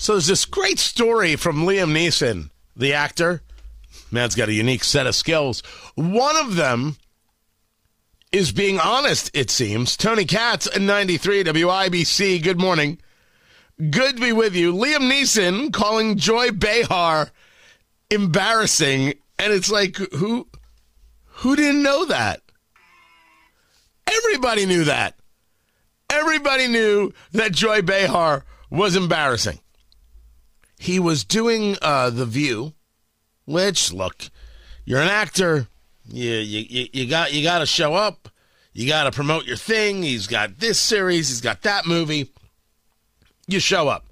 So there's this great story from Liam Neeson, the actor. Man's got a unique set of skills. One of them is being honest, it seems. Tony Katz, 93 WIBC. Good morning. Good to be with you. Liam Neeson calling Joy Behar embarrassing. And it's like, who who didn't know that? Everybody knew that. Everybody knew that Joy Behar was embarrassing. He was doing uh, The View, which, look, you're an actor you you you got you got to show up. You got to promote your thing. He's got this series. He's got that movie. You show up.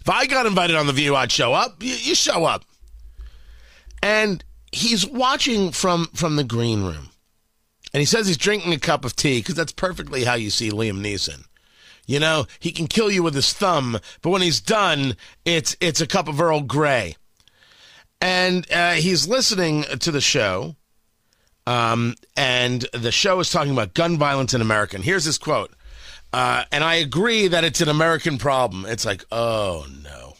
If I got invited on the View, I'd show up. You, you show up. And he's watching from from the green room, and he says he's drinking a cup of tea because that's perfectly how you see Liam Neeson. You know, he can kill you with his thumb, but when he's done, it's it's a cup of Earl Grey. And uh, he's listening to the show um, and the show is talking about gun violence in America. And here's his quote. Uh, and I agree that it's an American problem. It's like, oh no.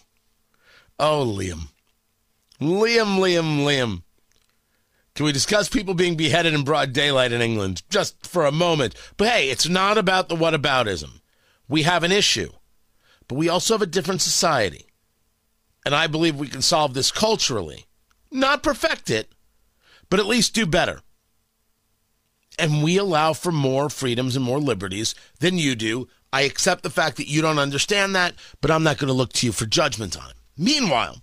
Oh, Liam. Liam, Liam, Liam. Can we discuss people being beheaded in broad daylight in England just for a moment? But hey, it's not about the whataboutism. We have an issue, but we also have a different society. And I believe we can solve this culturally. Not perfect it, but at least do better and we allow for more freedoms and more liberties than you do. I accept the fact that you don't understand that, but I'm not going to look to you for judgment on it. Meanwhile,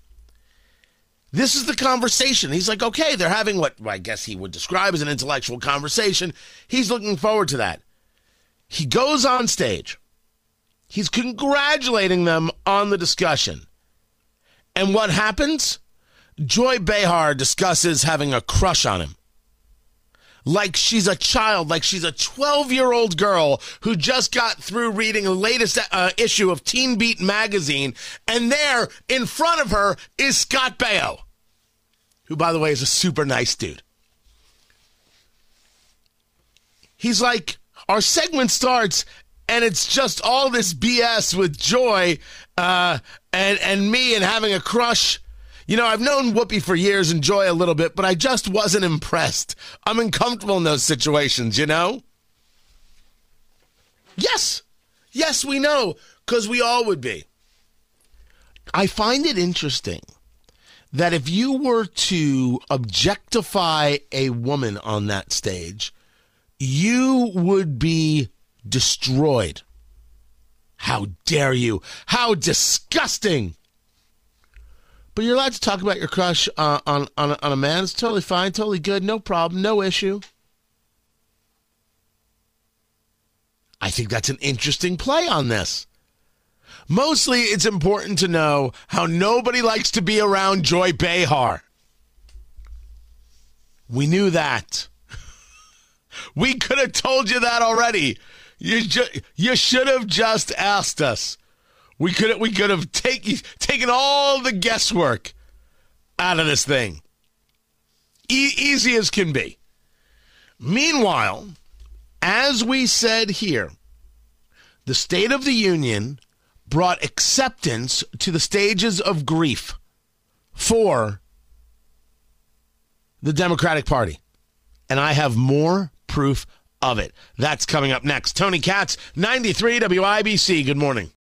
this is the conversation. He's like, okay, they're having what I guess he would describe as an intellectual conversation. He's looking forward to that. He goes on stage. He's congratulating them on the discussion. And what happens? Joy Behar discusses having a crush on him like she's a child, like she's a 12 year old girl who just got through reading the latest uh, issue of Teen Beat magazine. And there in front of her is Scott Baio, who, by the way, is a super nice dude. He's like, our segment starts and it's just all this BS with Joy uh, and, and me and having a crush you know, I've known Whoopi for years and Joy a little bit, but I just wasn't impressed. I'm uncomfortable in those situations, you know? Yes. Yes, we know, because we all would be. I find it interesting that if you were to objectify a woman on that stage, you would be destroyed. How dare you? How disgusting! But you're allowed to talk about your crush uh, on on on a man. It's totally fine, totally good, no problem, no issue. I think that's an interesting play on this. Mostly, it's important to know how nobody likes to be around Joy Behar. We knew that. we could have told you that already. You, ju- you should have just asked us. We could we could have taken taken all the guesswork out of this thing. E- easy as can be. Meanwhile, as we said here, the State of the Union brought acceptance to the stages of grief for the Democratic Party. And I have more proof of it. That's coming up next. Tony Katz, 93 WIBC. Good morning.